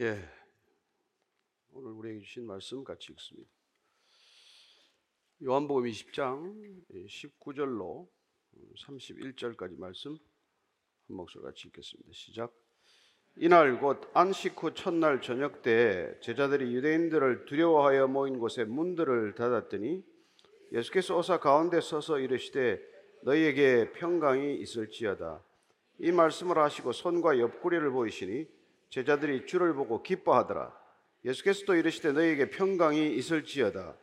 예. 오늘 우리에게 주신 말씀 같이 읽습니다. 요한복음 20장 19절로 31절까지 말씀 한 목소리 같이 읽겠습니다. 시작. 이날 곧 안식 후 첫날 저녁 때 제자들이 유대인들을 두려워하여 모인 곳에 문들을 닫았더니 예수께서 오사 가운데 서서 이르시되 너희에게 평강이 있을지어다. 이 말씀을 하시고 손과 옆구리를 보이시니 제자들이 주를 보고 기뻐하더라. 예수께서도 이르시되 너희에게 평강이 있을지어다.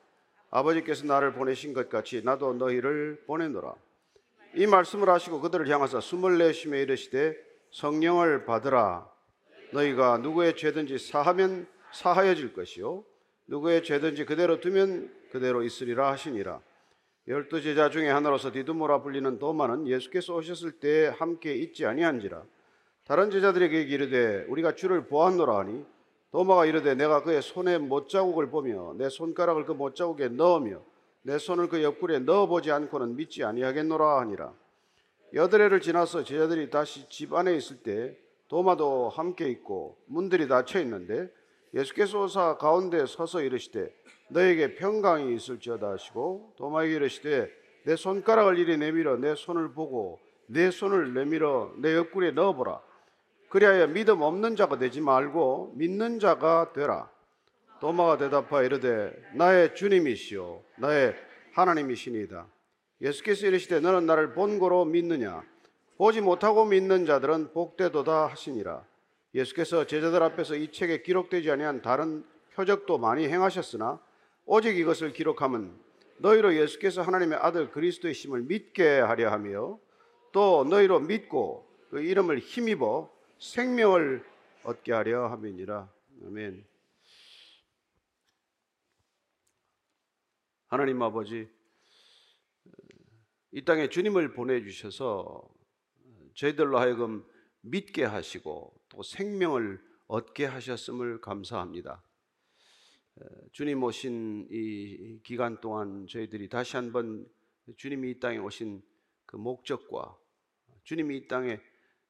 아버지께서 나를 보내신 것 같이 나도 너희를 보내노라. 이 말씀을 하시고 그들을 향하사 숨을 내쉬며 이르시되 성령을 받으라. 너희가 누구의 죄든지 사하면 사하여질 것이요 누구의 죄든지 그대로 두면 그대로 있으리라 하시니라. 열두 제자 중에 하나로서 디두모라 불리는 도마는 예수께서 오셨을 때 함께 있지 아니한지라. 다른 제자들에게 이르되 우리가 주를 보았노라 하니 도마가 이르되 내가 그의 손에 못자국을 보며 내 손가락을 그 못자국에 넣으며 내 손을 그 옆구리에 넣어보지 않고는 믿지 아니하겠노라 하니라. 여드레를 지나서 제자들이 다시 집 안에 있을 때 도마도 함께 있고 문들이 닫혀 있는데 예수께서 오사 가운데 서서 이르시되 너에게 평강이 있을지어다 하시고 도마에게 이르시되 내 손가락을 이리 내밀어 내 손을 보고 내 손을 내밀어 내 옆구리에 넣어보라 그리하여 믿음 없는 자가 되지 말고 믿는 자가 되라. 도마가 대답하여 이르되 나의 주님이시오. 나의 하나님이시니이다. 예수께서 이르시되 너는 나를 본고로 믿느냐? 보지 못하고 믿는 자들은 복되도다 하시니라. 예수께서 제자들 앞에서 이 책에 기록되지 아니한 다른 표적도 많이 행하셨으나 오직 이것을 기록함은 너희로 예수께서 하나님의 아들 그리스도이심을 믿게 하려 하며 또 너희로 믿고 그 이름을 힘입어 생명을 얻게 하려 함이니라. 아멘. 하나님 아버지 이 땅에 주님을 보내 주셔서 저희들로 하여금 믿게 하시고 또 생명을 얻게 하셨음을 감사합니다. 주님 오신 이 기간 동안 저희들이 다시 한번 주님이 이 땅에 오신 그 목적과 주님이 이 땅에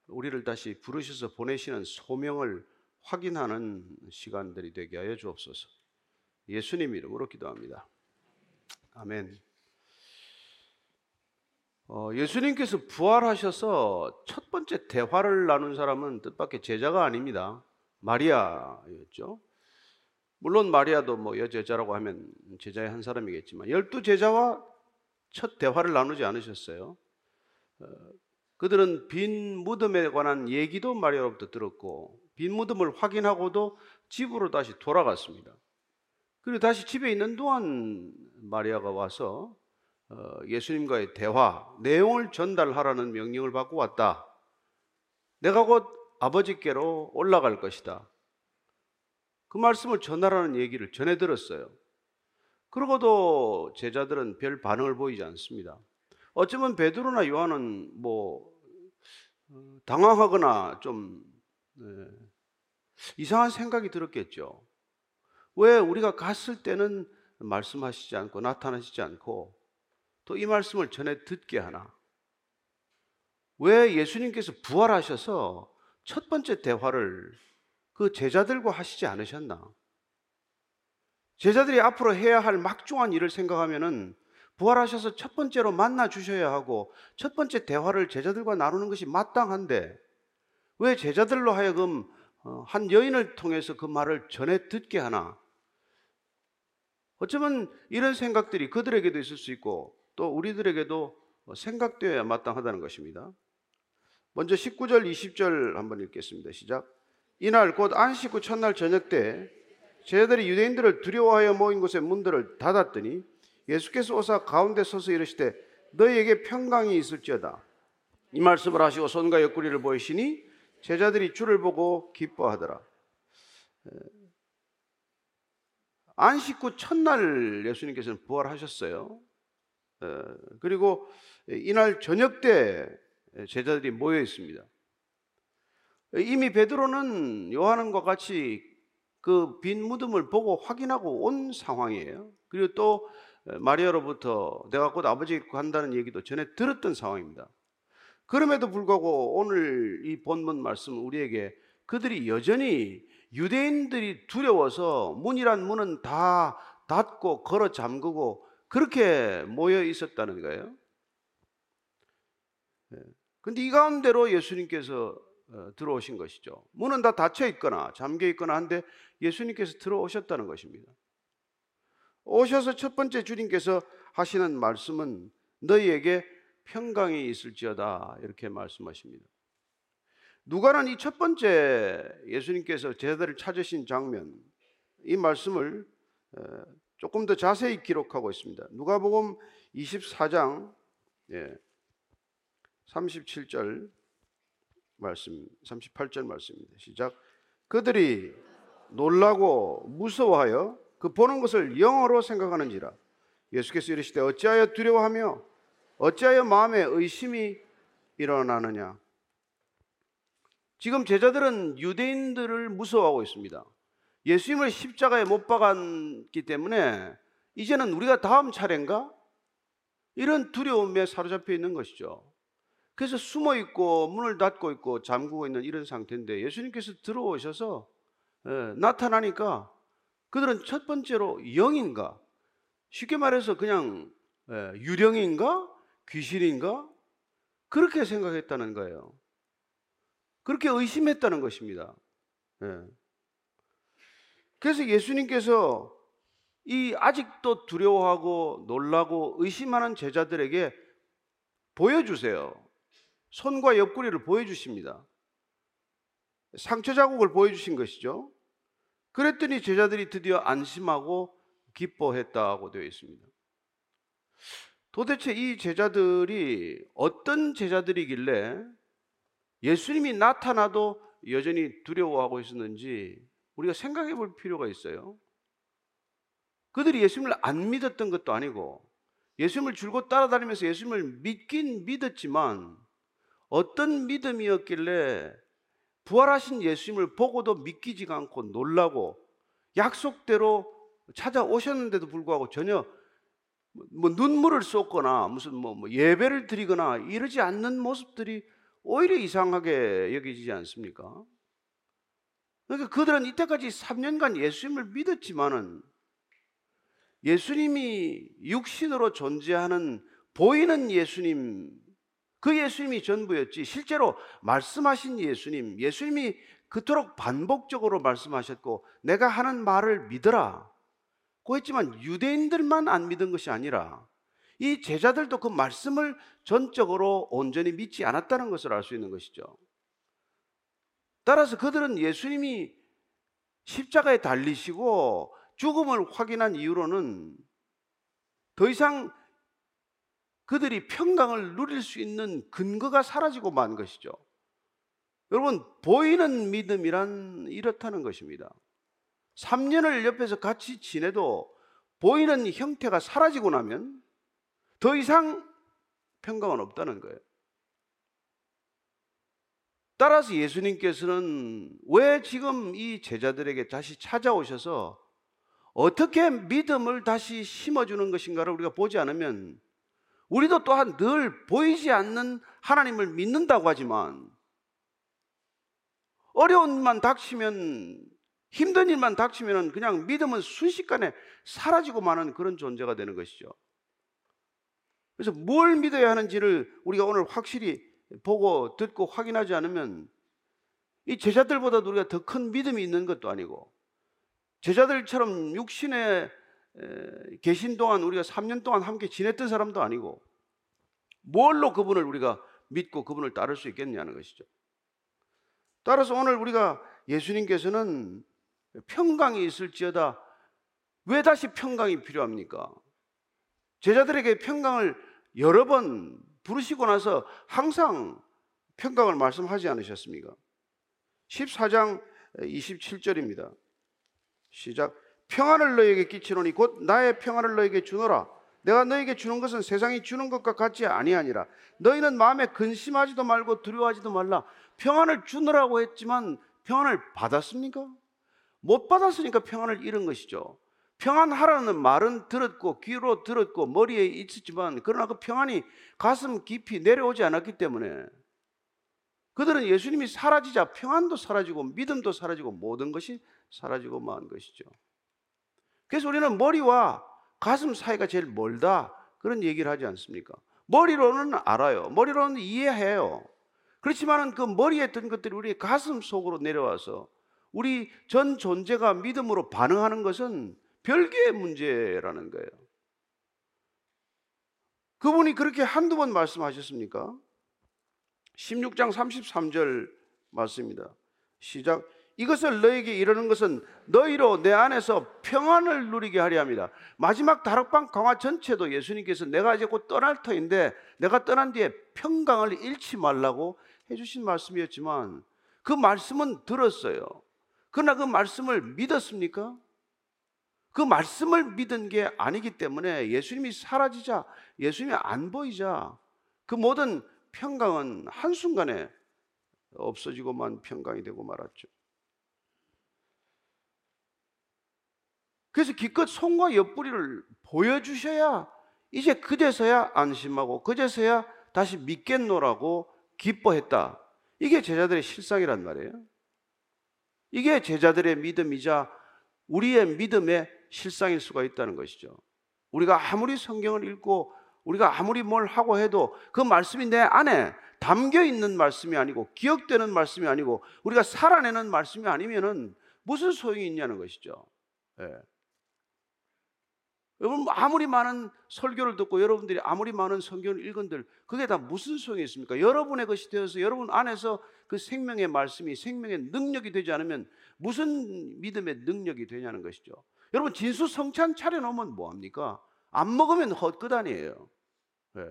우리를 다시 부르셔서 보내시는 소명을 확인하는 시간들이 되게 하여 주옵소서. 예수님 이름으로 기도합니다. 아멘. 어, 예수님께서 부활하셔서 첫 번째 대화를 나눈 사람은 뜻밖의 제자가 아닙니다. 마리아였죠. 물론 마리아도 뭐 여제자라고 하면 제자의 한 사람이겠지만 열두 제자와 첫 대화를 나누지 않으셨어요. 어, 그들은 빈 무덤에 관한 얘기도 마리아로부터 들었고 빈 무덤을 확인하고도 집으로 다시 돌아갔습니다. 그리고 다시 집에 있는 동안 마리아가 와서 어, 예수님과의 대화, 내용을 전달하라는 명령을 받고 왔다. 내가 곧 아버지께로 올라갈 것이다. 그 말씀을 전하라는 얘기를 전해 들었어요. 그러고도 제자들은 별 반응을 보이지 않습니다. 어쩌면 베드로나 요한은 뭐 어, 당황하거나 좀 네, 이상한 생각이 들었겠죠. 왜 우리가 갔을 때는 말씀하시지 않고 나타나시지 않고 또 이 말씀을 전해 듣게 하나? 왜 예수님께서 부활하셔서 첫 번째 대화를 그 제자들과 하시지 않으셨나? 제자들이 앞으로 해야 할 막중한 일을 생각하면은 부활하셔서 첫 번째로 만나 주셔야 하고 첫 번째 대화를 제자들과 나누는 것이 마땅한데 왜 제자들로 하여금 어, 한 여인을 통해서 그 말을 전해 듣게 하나? 어쩌면 이런 생각들이 그들에게도 있을 수 있고 또 우리들에게도 생각되어야 마땅하다는 것입니다. 먼저 19절, 20절 한번 읽겠습니다. 시작. 이날 곧 안식 후 첫날 저녁 때 제자들이 유대인들을 두려워하여 모인 곳에 문들을 닫았더니 예수께서 오사 가운데 서서 이르시되 너희에게 평강이 있을지어다. 이 말씀을 하시고 손과 옆구리를 보이시니 제자들이 주를 보고 기뻐하더라. 안식 후 첫날 예수님께서는 부활하셨어요. 그리고 이날 저녁 때 제자들이 모여 있습니다. 이미 베드로는 요한과 같이 그 빈 무덤을 보고 확인하고 온 상황이에요. 그리고 또 마리아로부터 내가 곧 아버지 간다는 얘기도 전에 들었던 상황입니다. 그럼에도 불구하고 오늘 이 본문 말씀 우리에게 그들이 여전히 유대인들이 두려워서 문이란 문은 다 닫고 걸어 잠그고 그렇게 모여 있었다는 거예요. 예. 근데 이 가운데로 예수님께서 어, 들어오신 것이죠. 문은 다 닫혀 있거나 잠겨 있거나 한데 예수님께서 들어오셨다는 것입니다. 오셔서 첫 번째 주님께서 하시는 말씀은 너희에게 평강이 있을지어다 이렇게 말씀하십니다. 누가는 이 첫 번째 예수님께서 제자들을 찾으신 장면 이 말씀을 어, 조금 더 자세히 기록하고 있습니다. 누가복음 24장 37절 말씀, 38절 말씀입니다. 시작. 그들이 놀라고 무서워하여 그 보는 것을 영어로 생각하는지라. 예수께서 이르시되 어찌하여 두려워하며 어찌하여 마음에 의심이 일어나느냐. 지금 제자들은 유대인들을 무서워하고 있습니다. 예수님을 십자가에 못 박았기 때문에 이제는 우리가 다음 차례인가? 이런 두려움에 사로잡혀 있는 것이죠. 그래서 숨어 있고 문을 닫고 있고 잠그고 있는 이런 상태인데 예수님께서 들어오셔서 예, 나타나니까 그들은 첫 번째로 영인가? 쉽게 말해서 그냥 예, 유령인가? 귀신인가? 그렇게 생각했다는 거예요. 그렇게 의심했다는 것입니다. 예. 그래서 예수님께서 이 아직도 두려워하고 놀라고 의심하는 제자들에게 보여주세요. 손과 옆구리를 보여주십니다. 상처 자국을 보여주신 것이죠. 그랬더니 제자들이 드디어 안심하고 기뻐했다고 되어 있습니다. 도대체 이 제자들이 어떤 제자들이길래 예수님이 나타나도 여전히 두려워하고 있었는지 우리가 생각해 볼 필요가 있어요. 그들이 예수님을 안 믿었던 것도 아니고 예수님을 줄곧 따라다니면서 예수님을 믿긴 믿었지만 어떤 믿음이었길래 부활하신 예수님을 보고도 믿기지가 않고 놀라고 약속대로 찾아오셨는데도 불구하고 전혀 뭐 눈물을 쏟거나 무슨 뭐, 뭐 예배를 드리거나 이러지 않는 모습들이 오히려 이상하게 여기지지 않습니까? 그러니까 그들은 이때까지 3년간 예수님을 믿었지만은 예수님이 육신으로 존재하는 보이는 예수님 그 예수님이 전부였지 실제로 말씀하신 예수님, 예수님이 그토록 반복적으로 말씀하셨고 내가 하는 말을 믿어라. 고 했지만 유대인들만 안 믿은 것이 아니라 이 제자들도 그 말씀을 전적으로 온전히 믿지 않았다는 것을 알 수 있는 것이죠. 따라서 그들은 예수님이 십자가에 달리시고 죽음을 확인한 이후로는 더 이상 그들이 평강을 누릴 수 있는 근거가 사라지고 만 것이죠. 여러분, 보이는 믿음이란 이렇다는 것입니다. 3년을 옆에서 같이 지내도 보이는 형태가 사라지고 나면 더 이상 평강은 없다는 거예요. 따라서 예수님께서는 왜 지금 이 제자들에게 다시 찾아오셔서 어떻게 믿음을 다시 심어주는 것인가를 우리가 보지 않으면 우리도 또한 늘 보이지 않는 하나님을 믿는다고 하지만 어려운 일만 닥치면 힘든 일만 닥치면 그냥 믿음은 순식간에 사라지고 마는 그런 존재가 되는 것이죠. 그래서 뭘 믿어야 하는지를 우리가 오늘 확실히 보고 듣고 확인하지 않으면 이 제자들보다 우리가 더 큰 믿음이 있는 것도 아니고 제자들처럼 육신의 계신 동안 우리가 3년 동안 함께 지냈던 사람도 아니고 뭘로 그분을 우리가 믿고 그분을 따를 수 있겠냐는 것이죠. 따라서 오늘 우리가 예수님께서는 평강이 있을지어다 왜 다시 평강이 필요합니까? 제자들에게 평강을 여러 번 부르시고 나서 항상 평강을 말씀하지 않으셨습니까? 14장 27절입니다. 시작. 평안을 너에게 끼치노니 곧 나의 평안을 너에게 주노라. 내가 너에게 주는 것은 세상이 주는 것과 같지 아니하니라. 너희는 마음에 근심하지도 말고 두려워하지도 말라. 평안을 주노라고 했지만 평안을 받았습니까? 못 받았으니까 평안을 잃은 것이죠. 평안하라는 말은 들었고 귀로 들었고 머리에 있었지만 그러나 그 평안이 가슴 깊이 내려오지 않았기 때문에 그들은 예수님이 사라지자 평안도 사라지고 믿음도 사라지고 모든 것이 사라지고 만 것이죠. 그래서 우리는 머리와 가슴 사이가 제일 멀다 그런 얘기를 하지 않습니까? 머리로는 알아요. 머리로는 이해해요. 그렇지만은 그 머리에 든 것들이 우리 가슴 속으로 내려와서 우리 전 존재가 믿음으로 반응하는 것은 별개의 문제라는 거예요. 그분이 그렇게 한두 번 말씀하셨습니까? 16장 33절 맞습니다. 시작. 이것을 너에게 이르는 것은 너희로 내 안에서 평안을 누리게 하려 합니다. 마지막 다락방 강화 전체도 예수님께서 내가 이제 곧 떠날 터인데 내가 떠난 뒤에 평강을 잃지 말라고 해주신 말씀이었지만 그 말씀은 들었어요. 그러나 그 말씀을 믿었습니까? 그 말씀을 믿은 게 아니기 때문에 예수님이 사라지자 예수님이 안 보이자 그 모든 평강은 한순간에 없어지고만 평강이 되고 말았죠. 그래서 기껏 손과 옆구리를 보여주셔야 이제 그제서야 안심하고 그제서야 다시 믿겠노라고 기뻐했다. 이게 제자들의 실상이란 말이에요. 이게 제자들의 믿음이자 우리의 믿음의 실상일 수가 있다는 것이죠. 우리가 아무리 성경을 읽고 우리가 아무리 뭘 하고 해도 그 말씀이 내 안에 담겨 있는 말씀이 아니고 기억되는 말씀이 아니고 우리가 살아내는 말씀이 아니면은 무슨 소용이 있냐는 것이죠. 예. 여러분 아무리 많은 설교를 듣고 여러분들이 아무리 많은 성경을 읽은들 그게 다 무슨 소용이 있습니까? 여러분의 것이 되어서 여러분 안에서 그 생명의 말씀이 생명의 능력이 되지 않으면 무슨 믿음의 능력이 되냐는 것이죠. 여러분 진수 성찬 차려 놓으면 뭐 합니까? 안 먹으면 헛것 아니에요. 네.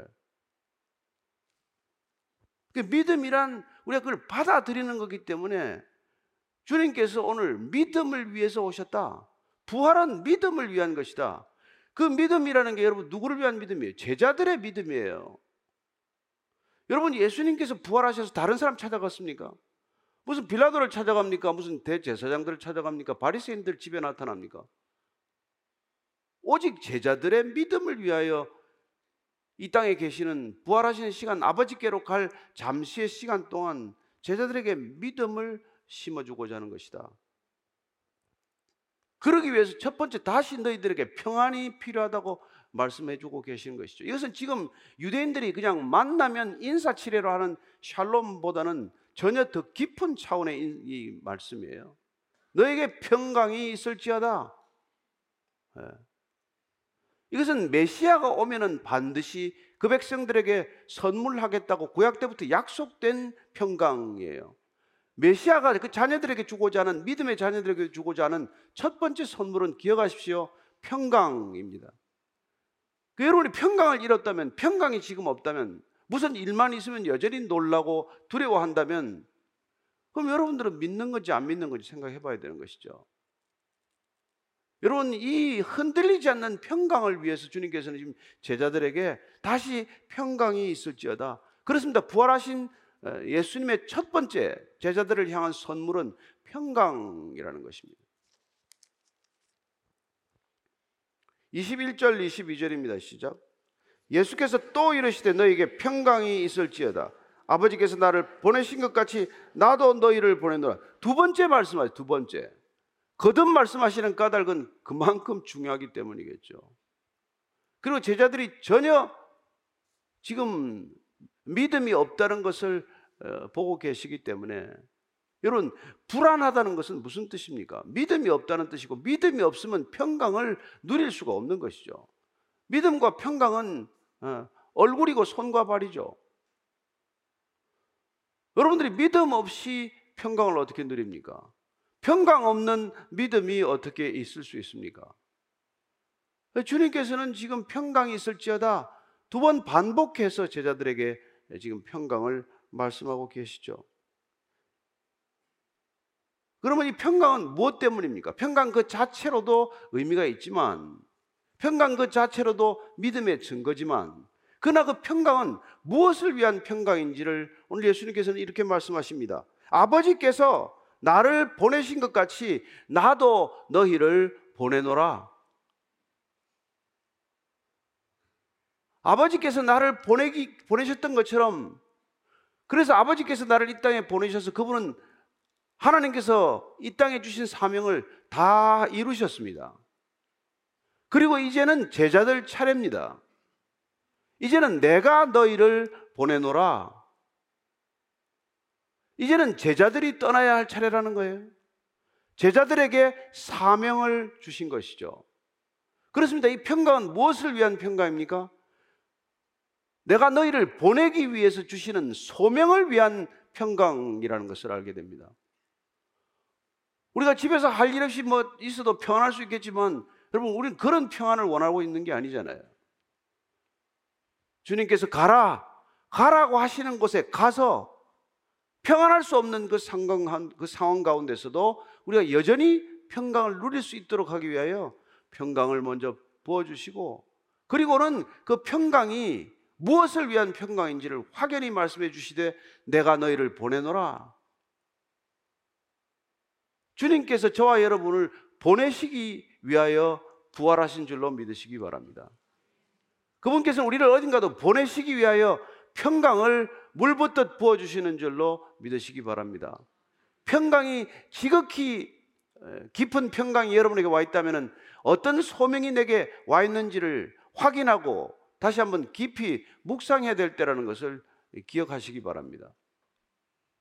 그 믿음이란 우리가 그걸 받아들이는 거기 때문에 주님께서 오늘 믿음을 위해서 오셨다. 부활은 믿음을 위한 것이다. 그 믿음이라는 게 여러분 누구를 위한 믿음이에요? 제자들의 믿음이에요. 여러분 예수님께서 부활하셔서 다른 사람 찾아갔습니까? 무슨 빌라도를 찾아갑니까? 무슨 대제사장들을 찾아갑니까? 바리새인들 집에 나타납니까? 오직 제자들의 믿음을 위하여 이 땅에 계시는 부활하시는 시간 아버지께로 갈 잠시의 시간 동안 제자들에게 믿음을 심어주고자 하는 것이다. 그러기 위해서 첫 번째 다시 너희들에게 평안이 필요하다고 말씀해 주고 계시는 것이죠. 이것은 지금 유대인들이 그냥 만나면 인사치레로 하는 샬롬보다는 전혀 더 깊은 차원의 이 말씀이에요. 너에게 평강이 있을지어다. 네. 이것은 메시아가 오면은 반드시 그 백성들에게 선물하겠다고 구약 때부터 약속된 평강이에요. 메시아가 그 자녀들에게 주고자 하는 믿음의 자녀들에게 주고자 하는 첫 번째 선물은 기억하십시오. 평강입니다. 그 여러분이 평강을 잃었다면 평강이 지금 없다면 무슨 일만 있으면 여전히 놀라고 두려워한다면 그럼 여러분들은 믿는 건지 안 믿는 건지 생각해 봐야 되는 것이죠. 여러분 이 흔들리지 않는 평강을 위해서 주님께서는 지금 제자들에게 다시 평강이 있을지어다. 그렇습니다. 부활하신 어, 예수님의 첫 번째 제자들을 향한 선물은 평강이라는 것입니다. 21절 22절입니다. 시작. 예수께서 또 이르시되 너에게 평강이 있을지어다. 아버지께서 나를 보내신 것 같이 나도 너희를 보내노라. 두 번째 말씀하세요. 두 번째. 거듭 말씀하시는 까닭은 그만큼 중요하기 때문이겠죠. 그리고 제자들이 전혀 지금 믿음이 없다는 것을 어, 보고 계시기 때문에 여러분 불안하다는 것은 무슨 뜻입니까? 믿음이 없다는 뜻이고 믿음이 없으면 평강을 누릴 수가 없는 것이죠. 믿음과 평강은 어, 얼굴이고 손과 발이죠. 여러분들이 믿음 없이 평강을 어떻게 누립니까? 평강 없는 믿음이 어떻게 있을 수 있습니까? 주님께서는 지금 평강이 있을지어다 두 번 반복해서 제자들에게 지금 평강을 말씀하고 계시죠. 그러면 이 평강은 무엇 때문입니까? 평강 그 자체로도 의미가 있지만, 평강 그 자체로도 믿음의 증거지만, 그러나 그 평강은 무엇을 위한 평강인지를 오늘 예수님께서는 이렇게 말씀하십니다. 아버지께서 나를 보내신 것 같이 나도 너희를 보내노라. 아버지께서 나를 보내기, 보내셨던 것처럼 그래서 아버지께서 나를 이 땅에 보내셔서 그분은 하나님께서 이 땅에 주신 사명을 다 이루셨습니다. 그리고 이제는 제자들 차례입니다. 이제는 내가 너희를 보내노라. 이제는 제자들이 떠나야 할 차례라는 거예요. 제자들에게 사명을 주신 것이죠. 그렇습니다. 이 평강은 무엇을 위한 평강입니까? 내가 너희를 보내기 위해서 주시는 소명을 위한 평강이라는 것을 알게 됩니다. 우리가 집에서 할 일 없이 뭐 있어도 평안할 수 있겠지만 여러분 우리는 그런 평안을 원하고 있는 게 아니잖아요. 주님께서 가라 가라고 하시는 곳에 가서 평안할 수 없는 그 상황, 그 상황 가운데서도 우리가 여전히 평강을 누릴 수 있도록 하기 위하여 평강을 먼저 부어주시고 그리고는 그 평강이 무엇을 위한 평강인지를 확연히 말씀해 주시되 내가 너희를 보내노라. 주님께서 저와 여러분을 보내시기 위하여 부활하신 줄로 믿으시기 바랍니다. 그분께서는 우리를 어딘가도 보내시기 위하여 평강을 물붓듯 부어주시는 줄로 믿으시기 바랍니다. 평강이 지극히 깊은 평강이 여러분에게 와 있다면 어떤 소명이 내게 와 있는지를 확인하고 다시 한번 깊이 묵상해야 될 때라는 것을 기억하시기 바랍니다.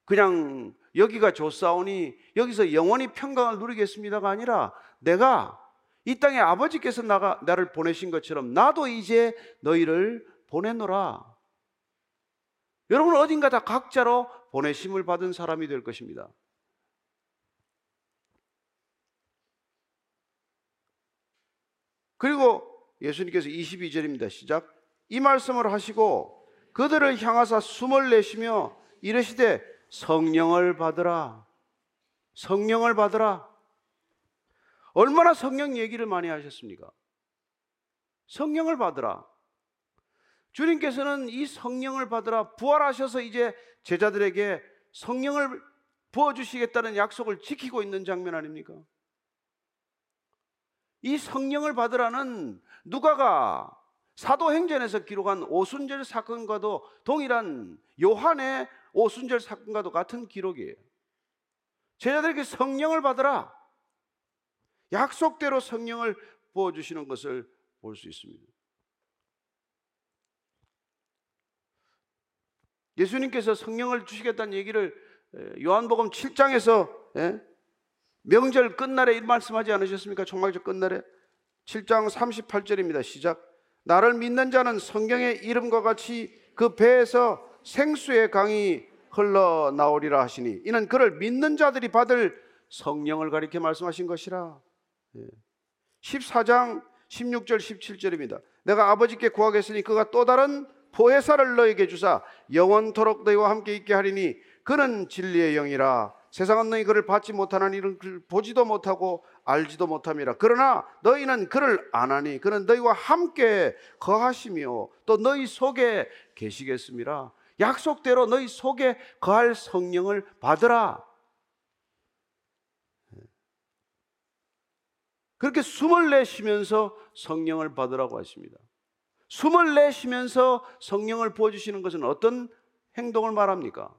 그냥 여기가 좋사오니 여기서 영원히 평강을 누리겠습니다가 아니라 내가 이 땅에 아버지께서 나가, 나를 보내신 것처럼 나도 이제 너희를 보내노라. 여러분 어딘가 다 각자로 보내심을 받은 사람이 될 것입니다. 그리고 예수님께서 22절입니다. 시작. 이 말씀을 하시고 그들을 향하사 숨을 내쉬며 이르시되 성령을 받으라. 성령을 받으라. 얼마나 성령 얘기를 많이 하셨습니까? 성령을 받으라. 주님께서는 이 성령을 받으라 부활하셔서 이제 제자들에게 성령을 부어주시겠다는 약속을 지키고 있는 장면 아닙니까? 이 성령을 받으라는 누가가 사도행전에서 기록한 오순절 사건과도 동일한 요한의 오순절 사건과도 같은 기록이에요. 제자들에게 성령을 받으라. 약속대로 성령을 부어주시는 것을 볼 수 있습니다. 예수님께서 성령을 주시겠다는 얘기를 요한복음 7장에서 예? 명절 끝날에 이 말씀하지 않으셨습니까? 총말절 끝날에 7장 38절입니다. 시작. 나를 믿는 자는 성경의 이름과 같이 그 배에서 생수의 강이 흘러나오리라 하시니 이는 그를 믿는 자들이 받을 성령을 가리켜 말씀하신 것이라. 14장 16절 17절입니다. 내가 아버지께 구하겠으니 그가 또 다른 보혜사를 너에게 주사 영원토록 너희와 함께 있게 하리니 그는 진리의 영이라 세상은 너희 그를 받지 못하는 이를 보지도 못하고 알지도 못함이라. 그러나 너희는 그를 안하니 그는 너희와 함께 거하시며 또 너희 속에 계시겠습니다. 약속대로 너희 속에 거할 성령을 받으라. 그렇게 숨을 내쉬면서 성령을 받으라고 하십니다. 숨을 내쉬면서 성령을 부어주시는 것은 어떤 행동을 말합니까?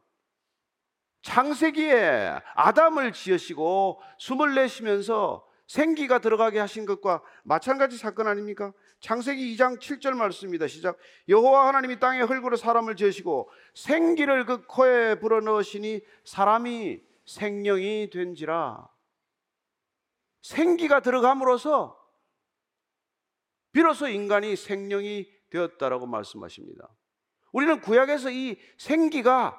창세기에 아담을 지으시고 숨을 내쉬면서 생기가 들어가게 하신 것과 마찬가지 사건 아닙니까? 창세기 2장 7절 말씀입니다. 시작. 여호와 하나님이 땅에 흙으로 사람을 지으시고 생기를 그 코에 불어 넣으시니 사람이 생명이 된지라. 생기가 들어감으로써 비로소 인간이 생명이 되었다라고 말씀하십니다. 우리는 구약에서 이 생기가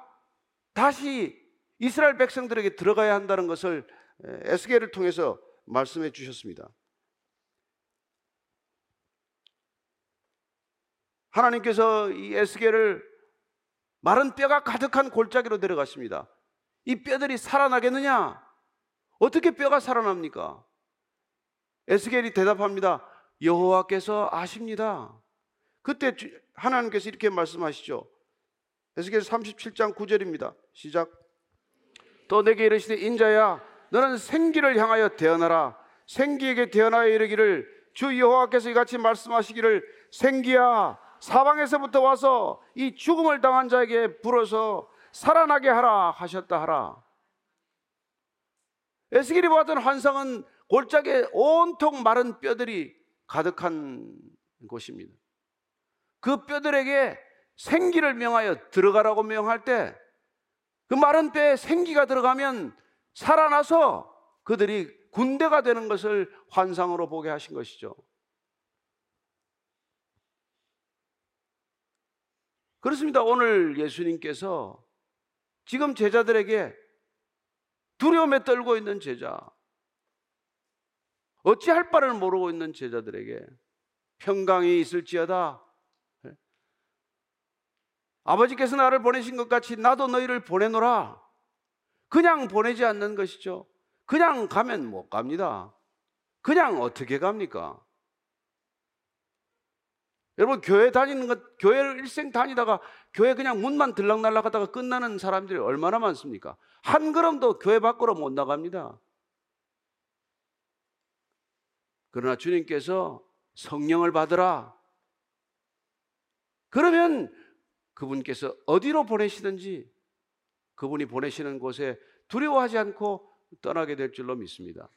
다시 이스라엘 백성들에게 들어가야 한다는 것을 에스겔을 통해서 말씀해 주셨습니다. 하나님께서 이 에스겔을 마른 뼈가 가득한 골짜기로 데려갔습니다. 이 뼈들이 살아나겠느냐? 어떻게 뼈가 살아납니까? 에스겔이 대답합니다. 여호와께서 아십니다. 그때 하나님께서 이렇게 말씀하시죠. 에스겔 37장 9절입니다. 시작. 또 내게 이르시되 인자야 너는 생기를 향하여 태어나라 생기에게 태어나여 이르기를 주 여호와께서 이같이 말씀하시기를 생기야 사방에서부터 와서 이 죽음을 당한 자에게 불어서 살아나게 하라 하셨다 하라. 에스겔이 보았던 환상은 골짜기에 온통 마른 뼈들이 가득한 곳입니다. 그 뼈들에게 생기를 명하여 들어가라고 명할 때 그 마른 뼈에 생기가 들어가면 살아나서 그들이 군대가 되는 것을 환상으로 보게 하신 것이죠. 그렇습니다. 오늘 예수님께서 지금 제자들에게 두려움에 떨고 있는 제자, 어찌할 바를 모르고 있는 제자들에게 평강이 있을지어다. 예? 아버지께서 나를 보내신 것 같이 나도 너희를 보내노라. 그냥 보내지 않는 것이죠. 그냥 가면 못 갑니다. 그냥 어떻게 갑니까? 여러분 교회 다니는 것 교회를 일생 다니다가 교회 그냥 문만 들락날락 하다가 끝나는 사람들이 얼마나 많습니까? 한 걸음도 교회 밖으로 못 나갑니다. 그러나 주님께서 성령을 받으라. 그러면 그분께서 어디로 보내시든지 그분이 보내시는 곳에 두려워하지 않고 떠나게 될 줄로 믿습니다.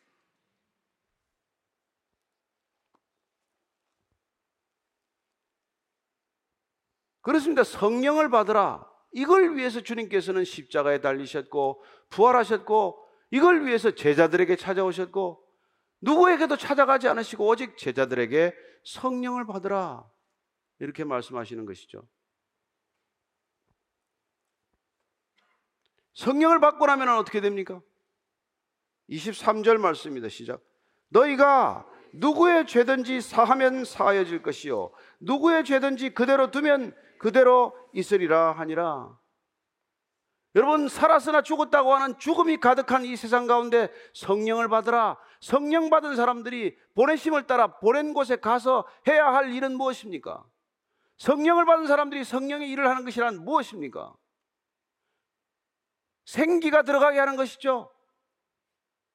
그렇습니다. 성령을 받으라. 이걸 위해서 주님께서는 십자가에 달리셨고 부활하셨고 이걸 위해서 제자들에게 찾아오셨고 누구에게도 찾아가지 않으시고 오직 제자들에게 성령을 받으라. 이렇게 말씀하시는 것이죠. 성령을 받고 나면 어떻게 됩니까? 23절 말씀입니다. 시작. 너희가 누구의 죄든지 사하면 사하여질 것이요 누구의 죄든지 그대로 두면 그대로 있으리라 하니라. 여러분 살았으나 죽었다고 하는 죽음이 가득한 이 세상 가운데 성령을 받으라. 성령 받은 사람들이 보내심을 따라 보낸 곳에 가서 해야 할 일은 무엇입니까? 성령을 받은 사람들이 성령의 일을 하는 것이란 무엇입니까? 생기가 들어가게 하는 것이죠.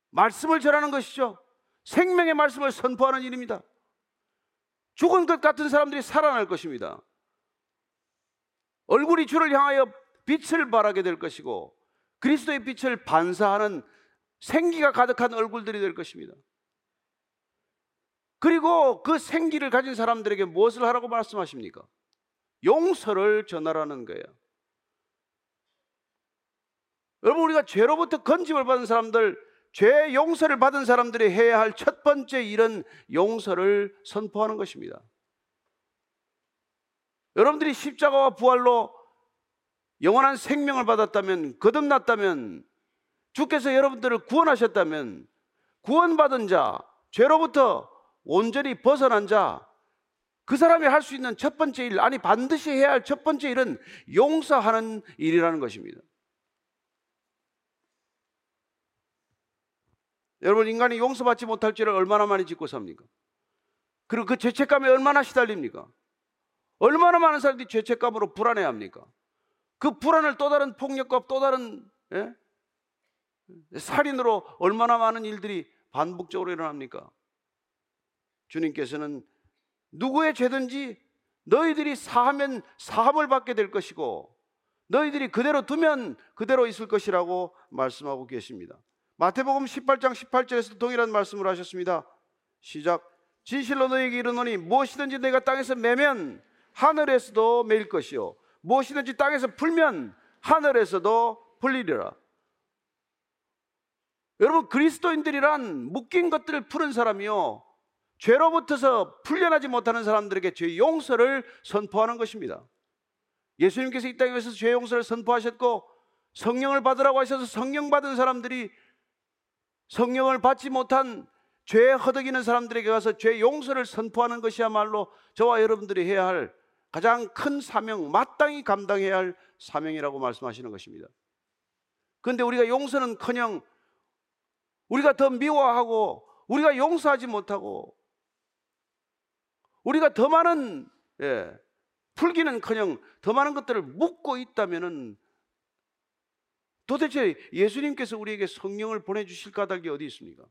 말씀을 전하는 것이죠. 생명의 말씀을 선포하는 일입니다. 죽은 것 같은 사람들이 살아날 것입니다. 얼굴이 주를 향하여 빛을 발하게 될 것이고 그리스도의 빛을 반사하는 생기가 가득한 얼굴들이 될 것입니다. 그리고 그 생기를 가진 사람들에게 무엇을 하라고 말씀하십니까? 용서를 전하라는 거예요. 여러분 우리가 죄로부터 건짐을 받은 사람들 죄 용서를 받은 사람들이 해야 할 첫 번째 일은 용서를 선포하는 것입니다. 여러분들이 십자가와 부활로 영원한 생명을 받았다면, 거듭났다면, 주께서 여러분들을 구원하셨다면, 구원받은 자, 죄로부터 온전히 벗어난 자, 그 사람이 할 수 있는 첫 번째 일, 아니 반드시 해야 할 첫 번째 일은 용서하는 일이라는 것입니다. 여러분 인간이 용서받지 못할 죄를 얼마나 많이 짓고 삽니까? 그리고 그 죄책감에 얼마나 시달립니까? 얼마나 많은 사람들이 죄책감으로 불안해합니까? 그 불안을 또 다른 폭력과 또 다른 예? 살인으로 얼마나 많은 일들이 반복적으로 일어납니까? 주님께서는 누구의 죄든지 너희들이 사하면 사함을 받게 될 것이고 너희들이 그대로 두면 그대로 있을 것이라고 말씀하고 계십니다. 마태복음 18장 18절에서 동일한 말씀을 하셨습니다. 시작. 진실로 너에게 이르노니 무엇이든지 내가 땅에서 매면 하늘에서도 매일 것이요 무엇이든지 땅에서 풀면 하늘에서도 풀리리라. 여러분 그리스도인들이란 묶인 것들을 푸는 사람이요 죄로부터서 풀려나지 못하는 사람들에게 죄 용서를 선포하는 것입니다. 예수님께서 이 땅에 오셔서 죄 용서를 선포하셨고 성령을 받으라고 하셔서 성령 받은 사람들이 성령을 받지 못한 죄 허덕이는 사람들에게 가서 죄 용서를 선포하는 것이야말로 저와 여러분들이 해야 할 가장 큰 사명, 마땅히 감당해야 할 사명이라고 말씀하시는 것입니다. 그런데 우리가 용서는 커녕 우리가 더 미워하고 우리가 용서하지 못하고 우리가 더 많은 예, 풀기는 커녕 더 많은 것들을 묻고 있다면은 도대체 예수님께서 우리에게 성령을 보내주실 까닭이 어디 있습니까?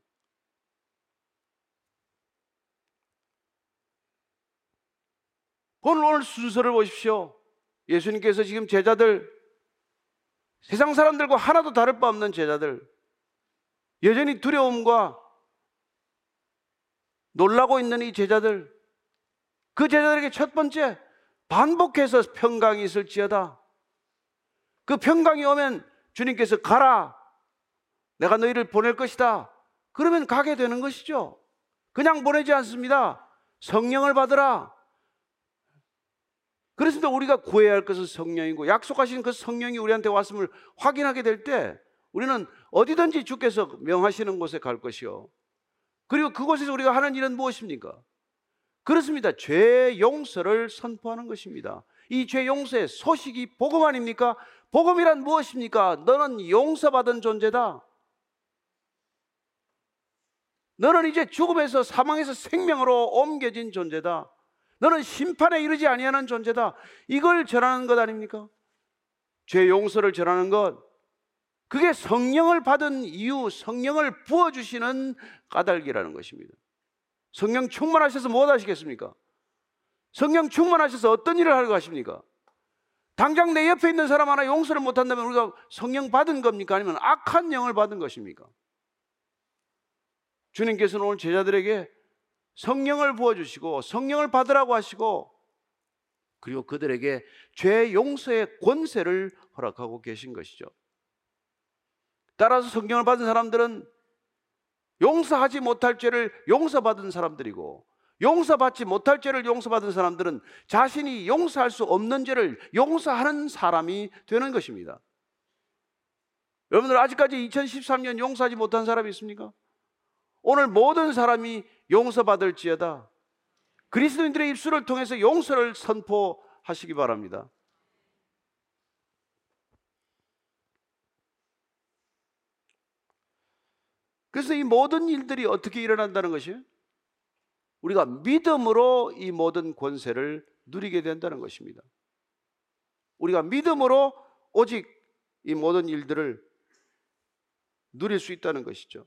오늘 오늘 순서를 보십시오. 예수님께서 지금 제자들 세상 사람들과 하나도 다를 바 없는 제자들, 여전히 두려움과 놀라고 있는 이 제자들, 그 제자들에게 첫 번째 반복해서 평강이 있을지어다. 그 평강이 오면 주님께서 가라. 내가 너희를 보낼 것이다. 그러면 가게 되는 것이죠. 그냥 보내지 않습니다. 성령을 받으라. 그래서 우리가 구해야 할 것은 성령이고 약속하신 그 성령이 우리한테 왔음을 확인하게 될 때 우리는 어디든지 주께서 명하시는 곳에 갈 것이요. 그리고 그곳에서 우리가 하는 일은 무엇입니까? 그렇습니다. 죄 용서를 선포하는 것입니다. 이 죄 용서의 소식이 복음 아닙니까? 복음이란 무엇입니까? 너는 용서받은 존재다. 너는 이제 죽음에서 사망에서 생명으로 옮겨진 존재다. 너는 심판에 이르지 아니하는 존재다. 이걸 전하는 것 아닙니까? 죄 용서를 전하는 것. 그게 성령을 받은 이유, 성령을 부어 주시는 까닭이라는 것입니다. 성령 충만하셔서 무엇 하시겠습니까? 성령 충만하셔서 어떤 일을 하려고 하십니까? 당장 내 옆에 있는 사람 하나 용서를 못한다면 우리가 성령 받은 겁니까? 아니면 악한 영을 받은 것입니까? 주님께서는 오늘 제자들에게 성령을 부어주시고 성령을 받으라고 하시고 그리고 그들에게 죄 용서의 권세를 허락하고 계신 것이죠. 따라서 성경을 받은 사람들은 용서하지 못할 죄를 용서받은 사람들이고 용서받지 못할 죄를 용서받은 사람들은 자신이 용서할 수 없는 죄를 용서하는 사람이 되는 것입니다. 여러분들 아직까지 2013년 용서하지 못한 사람이 있습니까? 오늘 모든 사람이 용서받을지어다. 그리스도인들의 입술을 통해서 용서를 선포하시기 바랍니다. 그래서 이 모든 일들이 어떻게 일어난다는 것이 우리가 믿음으로 이 모든 권세를 누리게 된다는 것입니다. 우리가 믿음으로 오직 이 모든 일들을 누릴 수 있다는 것이죠.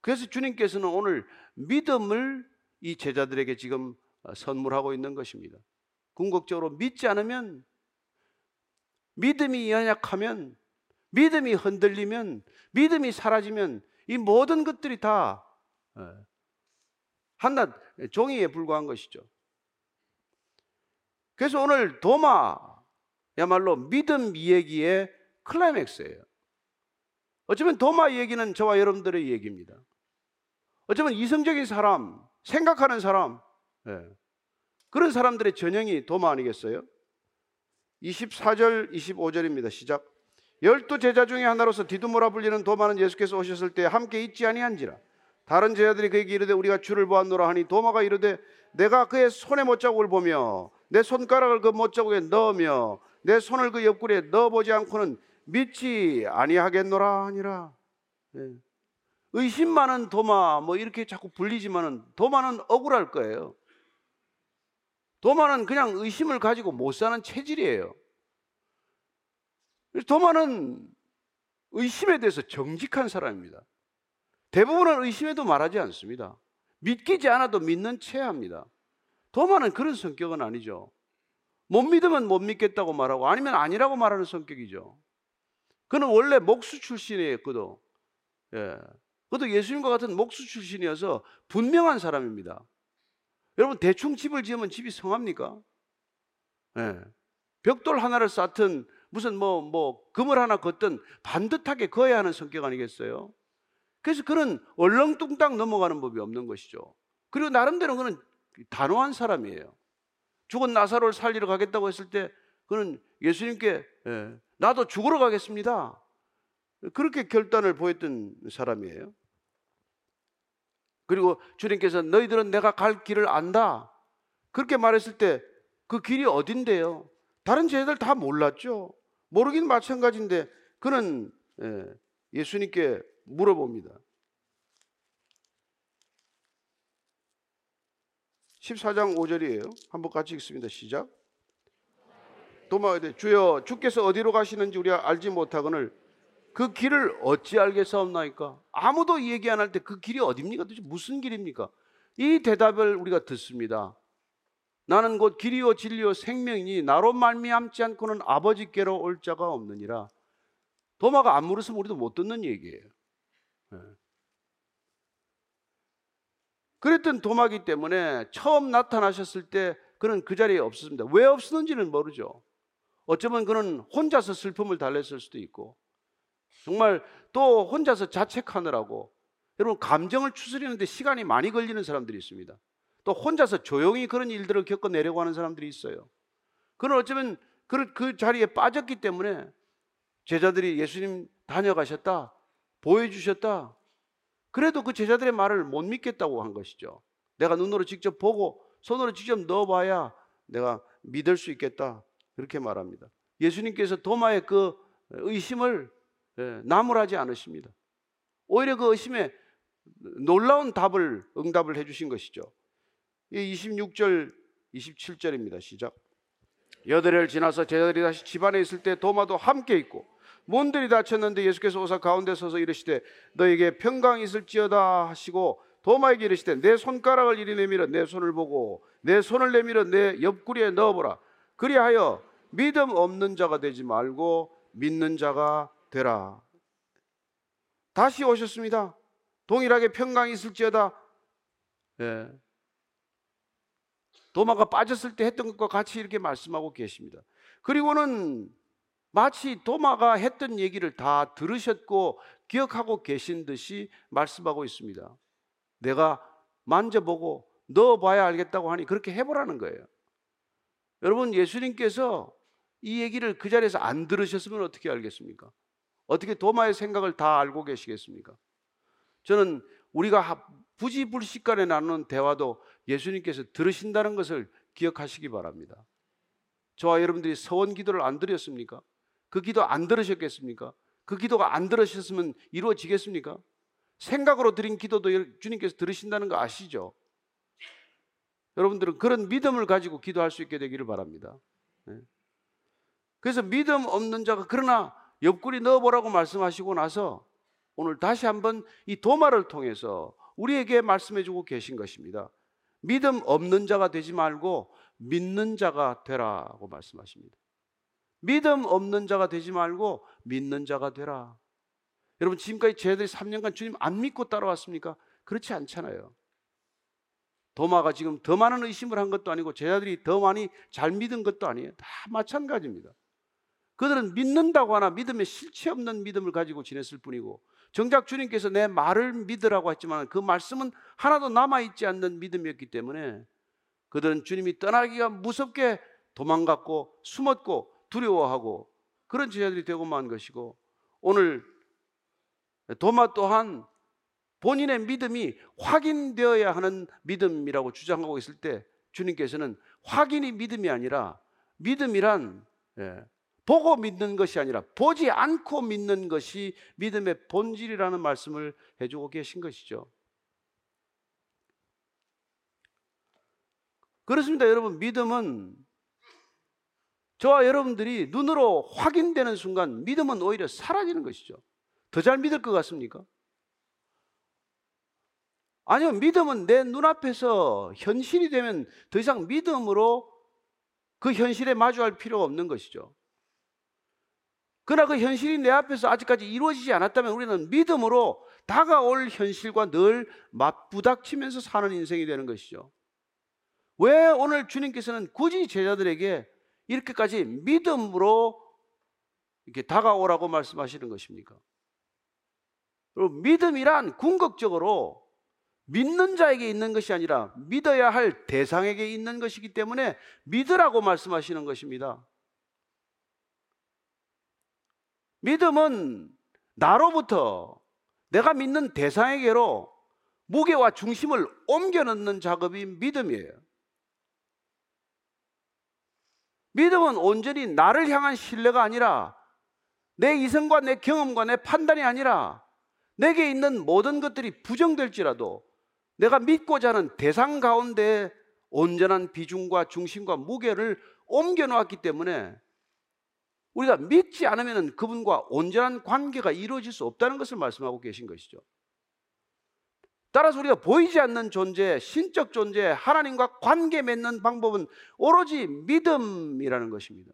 그래서 주님께서는 오늘 믿음을 이 제자들에게 지금 선물하고 있는 것입니다. 궁극적으로 믿지 않으면 믿음이 연약하면 믿음이 흔들리면 믿음이 사라지면 이 모든 것들이 다 예, 한낱 종이에 불과한 것이죠. 그래서 오늘 도마야말로 믿음 이야기의 클라이맥스예요. 어쩌면 도마 얘기는 저와 여러분들의 얘기입니다. 어쩌면 이성적인 사람, 생각하는 사람, 예. 그런 사람들의 전형이 도마 아니겠어요? 24절, 25절입니다. 시작. 열두 제자 중에 하나로서 디두모라 불리는 도마는 예수께서 오셨을 때 함께 있지 아니한지라 다른 제자들이 그에게 이르되 우리가 주를 보았노라 하니 도마가 이르되 내가 그의 손에 못자국을 보며 내 손가락을 그 못자국에 넣으며 내 손을 그 옆구리에 넣어보지 않고는 믿지 아니하겠노라 하니라 네. 의심 많은 도마 뭐 이렇게 자꾸 불리지만은 도마는 억울할 거예요 도마는 그냥 의심을 가지고 못 사는 체질이에요 도마는 의심에 대해서 정직한 사람입니다. 대부분은 의심에도 말하지 않습니다. 믿기지 않아도 믿는 채 합니다. 도마는 그런 성격은 아니죠. 못 믿으면 못 믿겠다고 말하고 아니면 아니라고 말하는 성격이죠. 그는 원래 목수 출신이에요, 그도. 예. 그도 예수님과 같은 목수 출신이어서 분명한 사람입니다. 여러분, 대충 집을 지으면 집이 성합니까? 예. 벽돌 하나를 쌓든 무슨 뭐, 뭐, 금을 하나 걷든 반듯하게 그어야 하는 성격 아니겠어요? 그래서 그는 얼렁뚱땅 넘어가는 법이 없는 것이죠. 그리고 나름대로 그는 단호한 사람이에요. 죽은 나사로를 살리러 가겠다고 했을 때 그는 예수님께 예, 나도 죽으러 가겠습니다. 그렇게 결단을 보였던 사람이에요. 그리고 주님께서 너희들은 내가 갈 길을 안다. 그렇게 말했을 때 그 길이 어딘데요? 다른 제자들 다 몰랐죠. 모르긴 마찬가지인데 그는 예, 예수님께 물어봅니다. 14장 5절이에요. 한번 같이 읽습니다. 시작. 도마에 주여 주께서 어디로 가시는지 우리가 알지 못하거늘 그 길을 어찌 알겠사옵나이까? 아무도 얘기 안 할 때 그 길이 어딥니까? 도대체 무슨 길입니까? 이 대답을 우리가 듣습니다. 나는 곧 길이요 진리요 생명이니 나로 말미암지 않고는 아버지께로 올 자가 없느니라. 도마가 안 물었으면 우리도 못 듣는 얘기예요. 예. 그랬던 도마기 때문에 처음 나타나셨을 때 그는 그 자리에 없었습니다. 왜 없었는지는 모르죠. 어쩌면 그는 혼자서 슬픔을 달랬을 수도 있고 정말 또 혼자서 자책하느라고 여러분 감정을 추스리는데 시간이 많이 걸리는 사람들이 있습니다. 또 혼자서 조용히 그런 일들을 겪어내려고 하는 사람들이 있어요. 그는 어쩌면 그, 그 자리에 빠졌기 때문에 제자들이 예수님 다녀가셨다, 보여주셨다. 그래도 그 제자들의 말을 못 믿겠다고 한 것이죠. 내가 눈으로 직접 보고 손으로 직접 넣어봐야 내가 믿을 수 있겠다. 그렇게 말합니다. 예수님께서 도마의 그 의심을 예, 나무라지 않으십니다. 오히려 그 의심에 놀라운 답을 응답을 해주신 것이죠. 26절, 27절입니다. 시작. 여덟 해를 지나서 제자들이 다시 집안에 있을 때 도마도 함께 있고 문들이 닫혔는데 예수께서 오사 가운데 서서 이르시되 너에게 평강이 있을지어다 하시고 도마에게 이르시되 내 손가락을 이리 내밀어 내 손을 보고 내 손을 내밀어 내 옆구리에 넣어보라. 그리하여 믿음 없는 자가 되지 말고 믿는 자가 되라. 다시 오셨습니다. 동일하게 평강이 있을지어다. 예. 도마가 빠졌을 때 했던 것과 같이 이렇게 말씀하고 계십니다. 그리고는 마치 도마가 했던 얘기를 다 들으셨고 기억하고 계신 듯이 말씀하고 있습니다. 내가 만져보고 넣어봐야 알겠다고 하니 그렇게 해보라는 거예요. 여러분, 예수님께서 이 얘기를 그 자리에서 안 들으셨으면 어떻게 알겠습니까? 어떻게 도마의 생각을 다 알고 계시겠습니까? 저는 우리가 부지불식 간에 나누는 대화도 예수님께서 들으신다는 것을 기억하시기 바랍니다. 저와 여러분들이 서원 기도를 안 드렸습니까? 그 기도 안 들으셨겠습니까? 그 기도가 안 들으셨으면 이루어지겠습니까? 생각으로 드린 기도도 주님께서 들으신다는 거 아시죠? 여러분들은 그런 믿음을 가지고 기도할 수 있게 되기를 바랍니다. 네. 그래서 믿음 없는 자가 그러나 옆구리 넣어보라고 말씀하시고 나서 오늘 다시 한번 이 도마를 통해서 우리에게 말씀해 주고 계신 것입니다. 믿음 없는 자가 되지 말고 믿는 자가 되라고 말씀하십니다. 믿음 없는 자가 되지 말고 믿는 자가 되라. 여러분 지금까지 저희들이 3년간 주님 안 믿고 따라왔습니까? 그렇지 않잖아요. 도마가 지금 더 많은 의심을 한 것도 아니고 제자들이 더 많이 잘 믿은 것도 아니에요. 다 마찬가지입니다. 그들은 믿는다고 하나 믿음에 실체 없는 믿음을 가지고 지냈을 뿐이고 정작 주님께서 내 말을 믿으라고 했지만 그 말씀은 하나도 남아있지 않는 믿음이었기 때문에 그들은 주님이 떠나기가 무섭게 도망갔고 숨었고 두려워하고 그런 제자들이 되고만 것이고 오늘 도마 또한 본인의 믿음이 확인되어야 하는 믿음이라고 주장하고 있을 때 주님께서는 확인이 믿음이 아니라 믿음이란 예, 보고 믿는 것이 아니라 보지 않고 믿는 것이 믿음의 본질이라는 말씀을 해주고 계신 것이죠. 그렇습니다. 여러분, 믿음은 저와 여러분들이 눈으로 확인되는 순간 믿음은 오히려 사라지는 것이죠. 더 잘 믿을 것 같습니까? 아니요, 믿음은 내 눈앞에서 현실이 되면 더 이상 믿음으로 그 현실에 마주할 필요가 없는 것이죠. 그러나 그 현실이 내 앞에서 아직까지 이루어지지 않았다면 우리는 믿음으로 다가올 현실과 늘 맞부닥치면서 사는 인생이 되는 것이죠. 왜 오늘 주님께서는 굳이 제자들에게 이렇게까지 믿음으로 이렇게 다가오라고 말씀하시는 것입니까? 믿음이란 궁극적으로 믿는 자에게 있는 것이 아니라 믿어야 할 대상에게 있는 것이기 때문에 믿으라고 말씀하시는 것입니다. 믿음은 나로부터 내가 믿는 대상에게로 무게와 중심을 옮겨 넣는 작업이 믿음이에요. 믿음은 온전히 나를 향한 신뢰가 아니라 내 이성과 내 경험과 내 판단이 아니라 내게 있는 모든 것들이 부정될지라도 내가 믿고자 하는 대상 가운데 온전한 비중과 중심과 무게를 옮겨 놓았기 때문에 우리가 믿지 않으면 그분과 온전한 관계가 이루어질 수 없다는 것을 말씀하고 계신 것이죠. 따라서 우리가 보이지 않는 존재, 신적 존재, 하나님과 관계 맺는 방법은 오로지 믿음이라는 것입니다.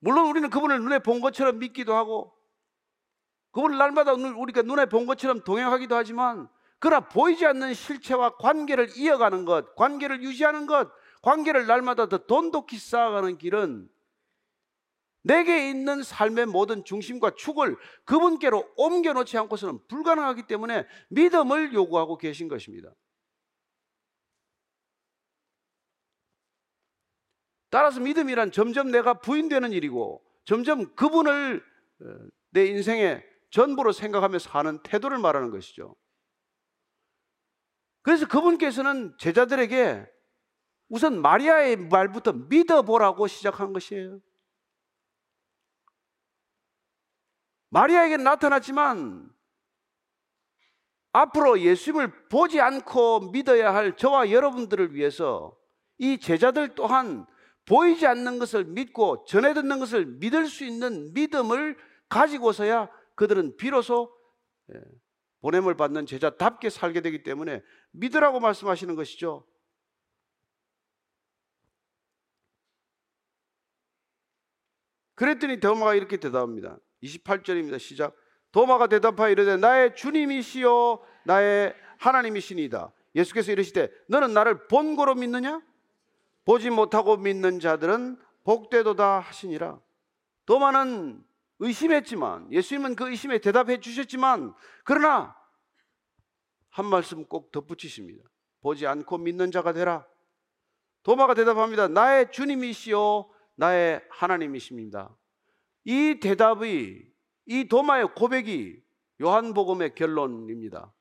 물론 우리는 그분을 눈에 본 것처럼 믿기도 하고 그분을 날마다 우리가 눈에 본 것처럼 동행하기도 하지만 그러나 보이지 않는 실체와 관계를 이어가는 것, 관계를 유지하는 것, 관계를 날마다 더 돈독히 쌓아가는 길은 내게 있는 삶의 모든 중심과 축을 그분께로 옮겨놓지 않고서는 불가능하기 때문에 믿음을 요구하고 계신 것입니다. 따라서 믿음이란 점점 내가 부인되는 일이고 점점 그분을 어, 내 인생의 전부로 생각하며 사는 태도를 말하는 것이죠. 그래서 그분께서는 제자들에게 우선 마리아의 말부터 믿어보라고 시작한 것이에요. 마리아에게 나타났지만 앞으로 예수님을 보지 않고 믿어야 할 저와 여러분들을 위해서 이 제자들 또한 보이지 않는 것을 믿고 전해 듣는 것을 믿을 수 있는 믿음을 가지고서야 그들은 비로소 예, 보냄을 받는 제자답게 살게 되기 때문에 믿으라고 말씀하시는 것이죠. 그랬더니 도마가 이렇게 대답합니다. 28절입니다. 시작. 도마가 대답하여 이르되 나의 주님이시요 나의 하나님이시니다. 예수께서 이르시되 너는 나를 본고로 믿느냐? 보지 못하고 믿는 자들은 복되도다 하시니라. 도마는 의심했지만 예수님은 그 의심에 대답해 주셨지만 그러나 한 말씀 꼭 덧붙이십니다. 보지 않고 믿는 자가 되라. 도마가 대답합니다. 나의 주님이시요 나의 하나님이십니다. 이 대답이 이 도마의 고백이 요한복음의 결론입니다.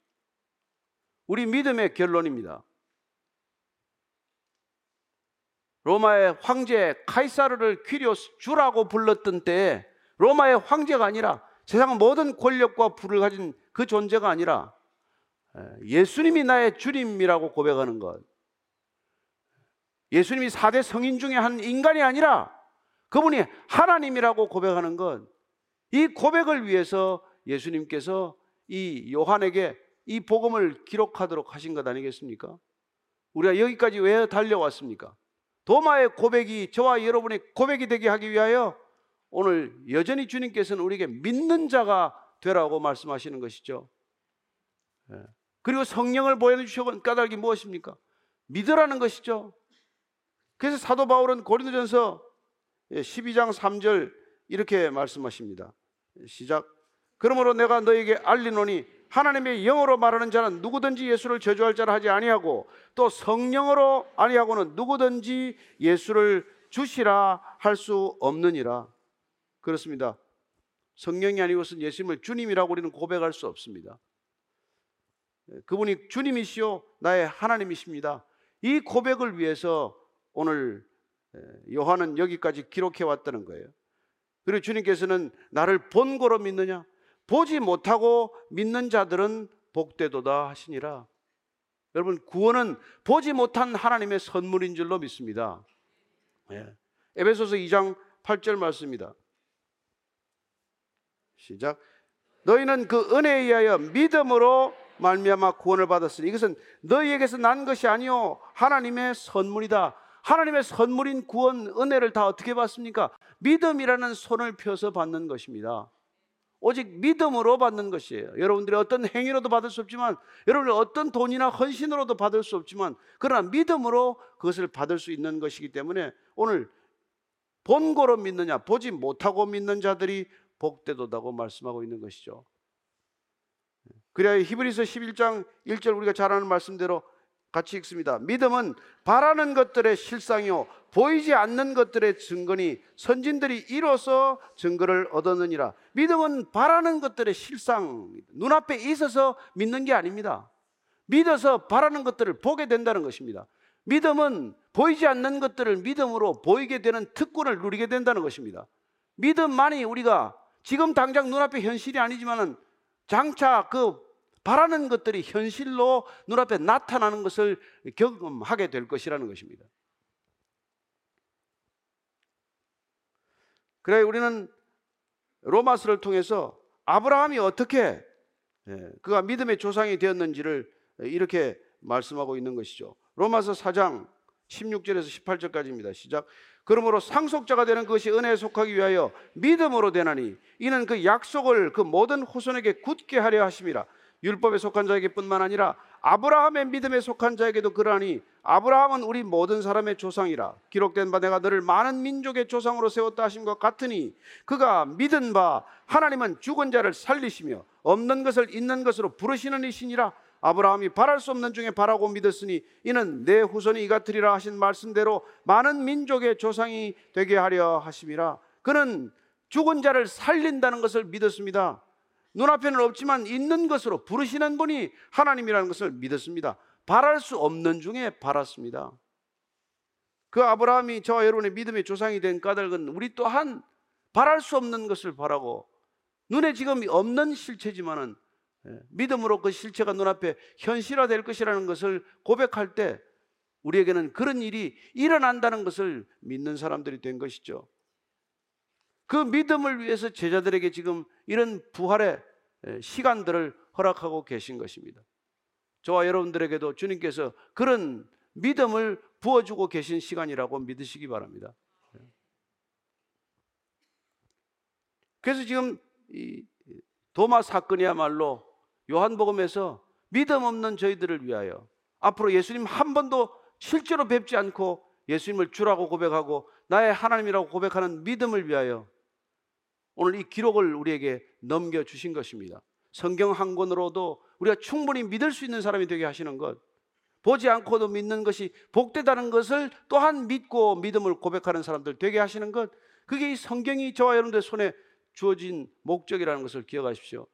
우리 믿음의 결론입니다. 로마의 황제 카이사르를 퀴리오스 주라고 불렀던 때에 로마의 황제가 아니라 세상 모든 권력과 부를 가진 그 존재가 아니라 예수님이 나의 주님이라고 고백하는 것. 예수님이 4대 성인 중에 한 인간이 아니라 그분이 하나님이라고 고백하는 것. 이 고백을 위해서 예수님께서 이 요한에게 이 복음을 기록하도록 하신 것 아니겠습니까? 우리가 여기까지 왜 달려왔습니까? 도마의 고백이 저와 여러분의 고백이 되게 하기 위하여 오늘 여전히 주님께서는 우리에게 믿는 자가 되라고 말씀하시는 것이죠. 예. 그리고 성령을 보여주시고 까닭이 무엇입니까? 믿으라는 것이죠. 그래서 사도 바울은 고린도전서 12장 예, 3절 이렇게 말씀하십니다. 시작. 그러므로 내가 너에게 알리노니 하나님의 영어로 말하는 자는 누구든지 예수를 저주할 자라 하지 아니하고 또 성령으로 아니하고는 누구든지 예수를 주시라 할 수 없느니라. 그렇습니다. 성령이 아니고선 예수님을 주님이라고 우리는 고백할 수 없습니다. 그분이 주님이시요 나의 하나님이십니다. 이 고백을 위해서 오늘 요한은 여기까지 기록해 왔다는 거예요. 그리고 주님께서는 나를 본고로 믿느냐? 보지 못하고 믿는 자들은 복되도다 하시니라. 여러분 구원은 보지 못한 하나님의 선물인 줄로 믿습니다. 예. 에베소서 2장 8절 말씀입니다. 시작. 너희는 그 은혜에 의하여 믿음으로 말미암아 구원을 받았으니 이것은 너희에게서 난 것이 아니요 하나님의 선물이다. 하나님의 선물인 구원 은혜를 다 어떻게 받습니까? 믿음이라는 손을 펴서 받는 것입니다. 오직 믿음으로 받는 것이에요. 여러분들이 어떤 행위로도 받을 수 없지만, 여러분이 어떤 돈이나 헌신으로도 받을 수 없지만, 그러나 믿음으로 그것을 받을 수 있는 것이기 때문에 오늘 본고로 믿느냐, 보지 못하고 믿는 자들이 복되도다고 말씀하고 있는 것이죠. 그래야 히브리서 11장 1절 우리가 잘 아는 말씀대로 같이 읽습니다. 믿음은 바라는 것들의 실상이요 보이지 않는 것들의 증거니 선진들이 이로써 증거를 얻었느니라. 믿음은 바라는 것들의 실상, 눈앞에 있어서 믿는 게 아닙니다. 믿어서 바라는 것들을 보게 된다는 것입니다. 믿음은 보이지 않는 것들을 믿음으로 보이게 되는 특권을 누리게 된다는 것입니다. 믿음만이 우리가 지금 당장 눈앞에 현실이 아니지만은 장차 그 바라는 것들이 현실로 눈앞에 나타나는 것을 경험하게 될 것이라는 것입니다. 그래 우리는 로마서를 통해서 아브라함이 어떻게 예, 그가 믿음의 조상이 되었는지를 이렇게 말씀하고 있는 것이죠. 로마서 4장 16절에서 18절까지입니다. 시작. 그러므로 상속자가 되는 것이 은혜에 속하기 위하여 믿음으로 되나니 이는 그 약속을 그 모든 후손에게 굳게 하려 하심이라 율법에 속한 자에게뿐만 아니라 아브라함의 믿음에 속한 자에게도 그러하니 아브라함은 우리 모든 사람의 조상이라. 기록된 바 내가 너를 많은 민족의 조상으로 세웠다 하신 것 같으니 그가 믿은 바 하나님은 죽은 자를 살리시며 없는 것을 있는 것으로 부르시는 이시니라. 아브라함이 바랄 수 없는 중에 바라고 믿었으니 이는 내 후손이 이 같으리라 하신 말씀대로 많은 민족의 조상이 되게 하려 하심이라. 그는 죽은 자를 살린다는 것을 믿었습니다. 눈앞에는 없지만 있는 것으로 부르시는 분이 하나님이라는 것을 믿었습니다. 바랄 수 없는 중에 바랐습니다. 그 아브라함이 저와 여러분의 믿음의 조상이 된 까닭은 우리 또한 바랄 수 없는 것을 바라고 눈에 지금 없는 실체지만은 예, 믿음으로 그 실체가 눈앞에 현실화될 것이라는 것을 고백할 때 우리에게는 그런 일이 일어난다는 것을 믿는 사람들이 된 것이죠. 그 믿음을 위해서 제자들에게 지금 이런 부활의 예, 시간들을 허락하고 계신 것입니다. 저와 여러분들에게도 주님께서 그런 믿음을 부어주고 계신 시간이라고 믿으시기 바랍니다. 예. 그래서 지금 이 도마 사건이야말로 요한복음에서 믿음 없는 저희들을 위하여 앞으로 예수님 한 번도 실제로 뵙지 않고 예수님을 주라고 고백하고 나의 하나님이라고 고백하는 믿음을 위하여 오늘 이 기록을 우리에게 넘겨주신 것입니다. 성경 한 권으로도 우리가 충분히 믿을 수 있는 사람이 되게 하시는 것, 보지 않고도 믿는 것이 복되다는 것을 또한 믿고 믿음을 고백하는 사람들 되게 하시는 것, 그게 이 성경이 저와 여러분들 손에 주어진 목적이라는 것을 기억하십시오.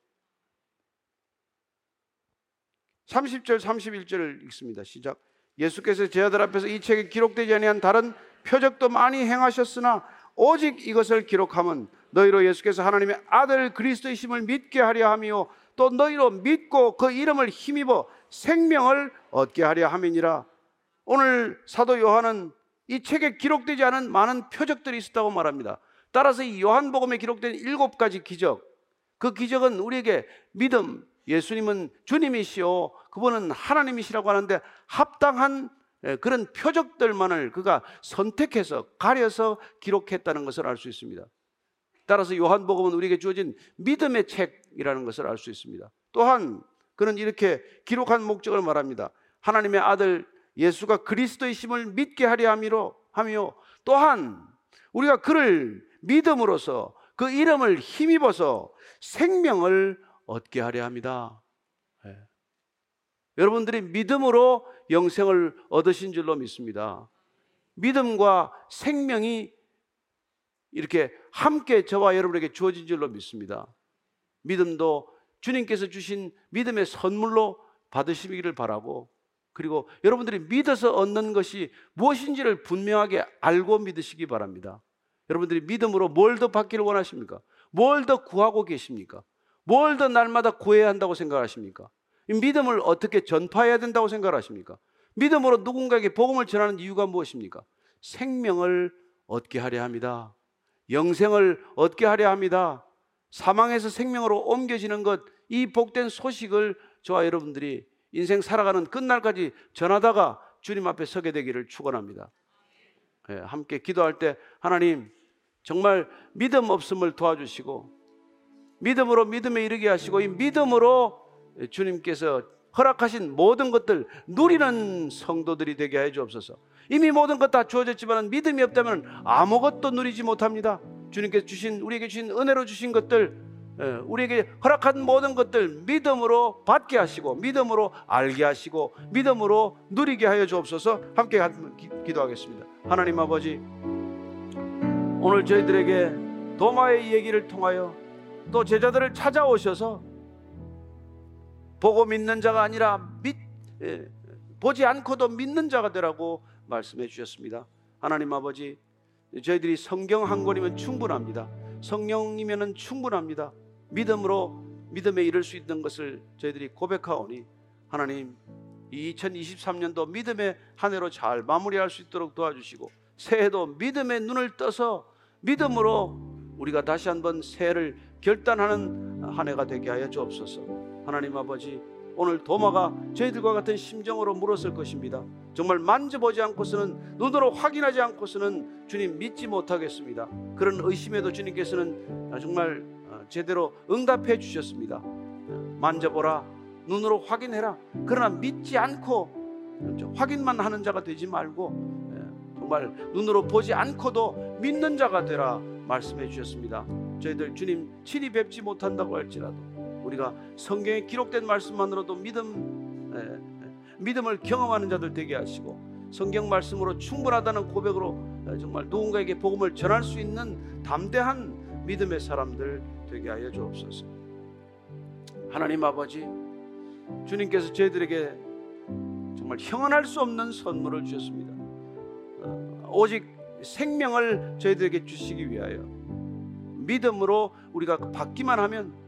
30절 31절을 읽습니다. 시작. 예수께서 제자들 앞에서 이 책에 기록되지 아니한 다른 표적도 많이 행하셨으나 오직 이것을 기록함은 너희로 예수께서 하나님의 아들 그리스도이심을 믿게 하려 함이요 또 너희로 믿고 그 이름을 힘입어 생명을 얻게 하려 함이니라. 오늘 사도 요한은 이 책에 기록되지 않은 많은 표적들이 있었다고 말합니다. 따라서 이 요한복음에 기록된 일곱 가지 기적, 그 기적은 우리에게 믿음, 예수님은 주님이시오. 그분은 하나님이시라고 하는데 합당한 예, 그런 표적들만을 그가 선택해서 가려서 기록했다는 것을 알 수 있습니다. 따라서 요한복음은 우리에게 주어진 믿음의 책이라는 것을 알 수 있습니다. 또한 그는 이렇게 기록한 목적을 말합니다. 하나님의 아들 예수가 그리스도의심을 믿게 하려 함이로 하며 또한 우리가 그를 믿음으로써 그 이름을 힘입어서 생명을 얻게 하려 합니다. 네. 여러분들이 믿음으로 영생을 얻으신 줄로 믿습니다. 믿음과 생명이 이렇게 함께 저와 여러분에게 주어진 줄로 믿습니다. 믿음도 주님께서 주신 믿음의 선물로 받으시기를 바라고 그리고 여러분들이 믿어서 얻는 것이 무엇인지를 분명하게 알고 믿으시기 바랍니다. 여러분들이 믿음으로 뭘 더 받기를 원하십니까? 뭘 더 구하고 계십니까? 뭘 더 날마다 구해야 한다고 생각하십니까? 믿음을 어떻게 전파해야 된다고 생각하십니까? 믿음으로 누군가에게 복음을 전하는 이유가 무엇입니까? 생명을 얻게 하려 합니다. 영생을 얻게 하려 합니다. 사망에서 생명으로 옮겨지는 것, 이 복된 소식을 저와 여러분들이 인생 살아가는 끝날까지 전하다가 주님 앞에 서게 되기를 축원합니다. 네, 함께 기도할 때 하나님 정말 믿음 없음을 도와주시고 믿음으로 믿음에 이르게 하시고 이 믿음으로 주님께서 허락하신 모든 것들 누리는 성도들이 되게 해 주옵소서. 이미 모든 것 다 주어졌지만 믿음이 없다면 아무것도 누리지 못합니다. 주님께서 주신 우리에게 주신 은혜로 주신 것들 예, 우리에게 허락한 모든 것들 믿음으로 받게 하시고 믿음으로 알게 하시고 믿음으로 누리게 하여 주옵소서. 함께 기도하겠습니다. 하나님 아버지 오늘 저희들에게 도마의 얘기를 통하여 또 제자들을 찾아오셔서 보고 믿는 자가 아니라 믿, 예, 보지 않고도 믿는 자가 되라고 말씀해 주셨습니다. 하나님 아버지, 저희들이 성경 한 권이면 충분합니다. 성령이면 충분합니다. 믿음으로 믿음에 이를 수 있는 것을 저희들이 고백하오니 하나님 이 2023년도 믿음의 한 해로 잘 마무리할 수 있도록 도와주시고 새해도 믿음의 눈을 떠서 믿음으로 우리가 다시 한번 새해를 결단하는 한 해가 되게 하여 주옵소서. 하나님 아버지 오늘 도마가 저희들과 같은 심정으로 물었을 것입니다. 정말 만져보지 않고서는 눈으로 확인하지 않고서는 주님 믿지 못하겠습니다. 그런 의심에도 주님께서는 정말 어, 제대로 응답해 주셨습니다. 만져보라, 눈으로 확인해라. 그러나 믿지 않고 그렇죠. 확인만 하는 자가 되지 말고 예, 정말 눈으로 보지 않고도 믿는 자가 되라 말씀해 주셨습니다. 저희들 주님 친히 뵙지 못한다고 할지라도 우리가 성경에 기록된 말씀만으로도 믿음 예, 예, 믿음을 경험하는 자들 되게 하시고 성경 말씀으로 충분하다는 고백으로 예, 정말 누군가에게 복음을 전할 수 있는 담대한 믿음의 사람들 되게 하여 주옵소서. 하나님 아버지 주님께서 저희들에게 정말 형언할 수 없는 선물을 주셨습니다. 어, 오직 생명을 저희들에게 주시기 위하여 믿음으로 우리가 받기만 하면 어,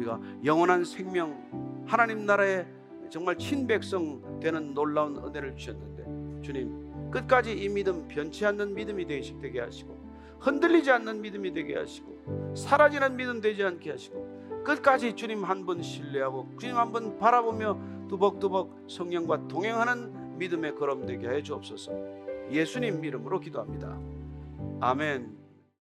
우리가 영원한 생명 하나님 나라의 정말 친백성 되는 놀라운 은혜를 주셨는데 주님 끝까지 이 믿음 변치 않는 믿음이 되게 하시고 흔들리지 않는 믿음이 되게 하시고 사라지는 믿음 되지 않게 하시고 끝까지 주님 한분 신뢰하고 주님 한분 바라보며 두벅두벅 성령과 동행하는 믿음의 걸음 되게 해 주옵소서. 예수님 이름으로 기도합니다. 아멘.